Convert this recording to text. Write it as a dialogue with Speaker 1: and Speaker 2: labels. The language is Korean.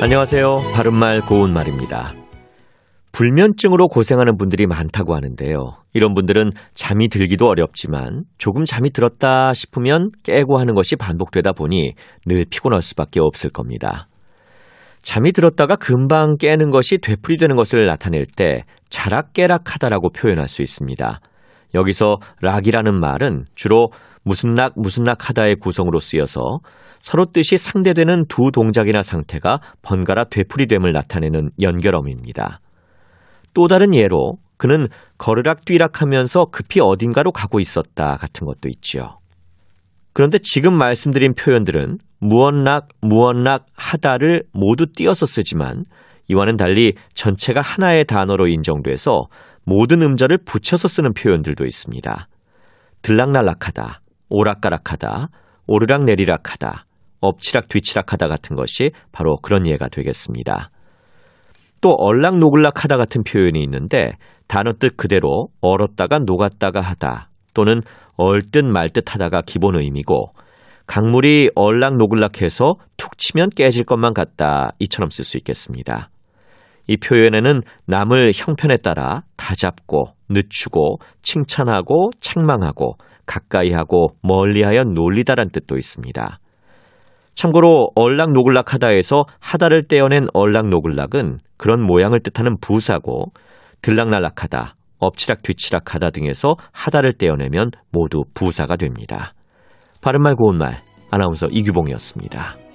Speaker 1: 안녕하세요. 바른말 고운말입니다. 불면증으로 고생하는 분들이 많다고 하는데요. 이런 분들은 잠이 들기도 어렵지만 조금 잠이 들었다 싶으면 깨고 하는 것이 반복되다 보니 늘 피곤할 수밖에 없을 겁니다. 잠이 들었다가 금방 깨는 것이 되풀이되는 것을 나타낼 때 자락깨락하다라고 표현할 수 있습니다. 여기서 락이라는 말은 주로 무슨 락 무슨 락 하다의 구성으로 쓰여서 서로 뜻이 상대되는 두 동작이나 상태가 번갈아 되풀이됨을 나타내는 연결어입니다. 또 다른 예로 그는 걸으락 뛰락 하면서 급히 어딘가로 가고 있었다 같은 것도 있지요. 그런데 지금 말씀드린 표현들은 무언락, 무언락 하다를 모두 띄어서 쓰지만 이와는 달리 전체가 하나의 단어로 인정돼서 모든 음절을 붙여서 쓰는 표현들도 있습니다. 들락날락하다, 오락가락하다, 오르락내리락하다, 엎치락 뒤치락하다 같은 것이 바로 그런 예가 되겠습니다. 또 얼락노글락하다 같은 표현이 있는데 단어 뜻 그대로 얼었다가 녹았다가 하다 또는 얼듯 말듯 하다가 기본 의미고 강물이 얼락노글락해서 툭 치면 깨질 것만 같다 이처럼 쓸 수 있겠습니다. 이 표현에는 남을 형편에 따라 다잡고 늦추고 칭찬하고 책망하고 가까이하고 멀리하여 놀리다란 뜻도 있습니다. 참고로 얼락노글락하다에서 하다를 떼어낸 얼락노글락은 그런 모양을 뜻하는 부사고 들락날락하다, 엎치락 뒤치락하다 등에서 하다를 떼어내면 모두 부사가 됩니다. 바른말 고운말 아나운서 이규봉이었습니다.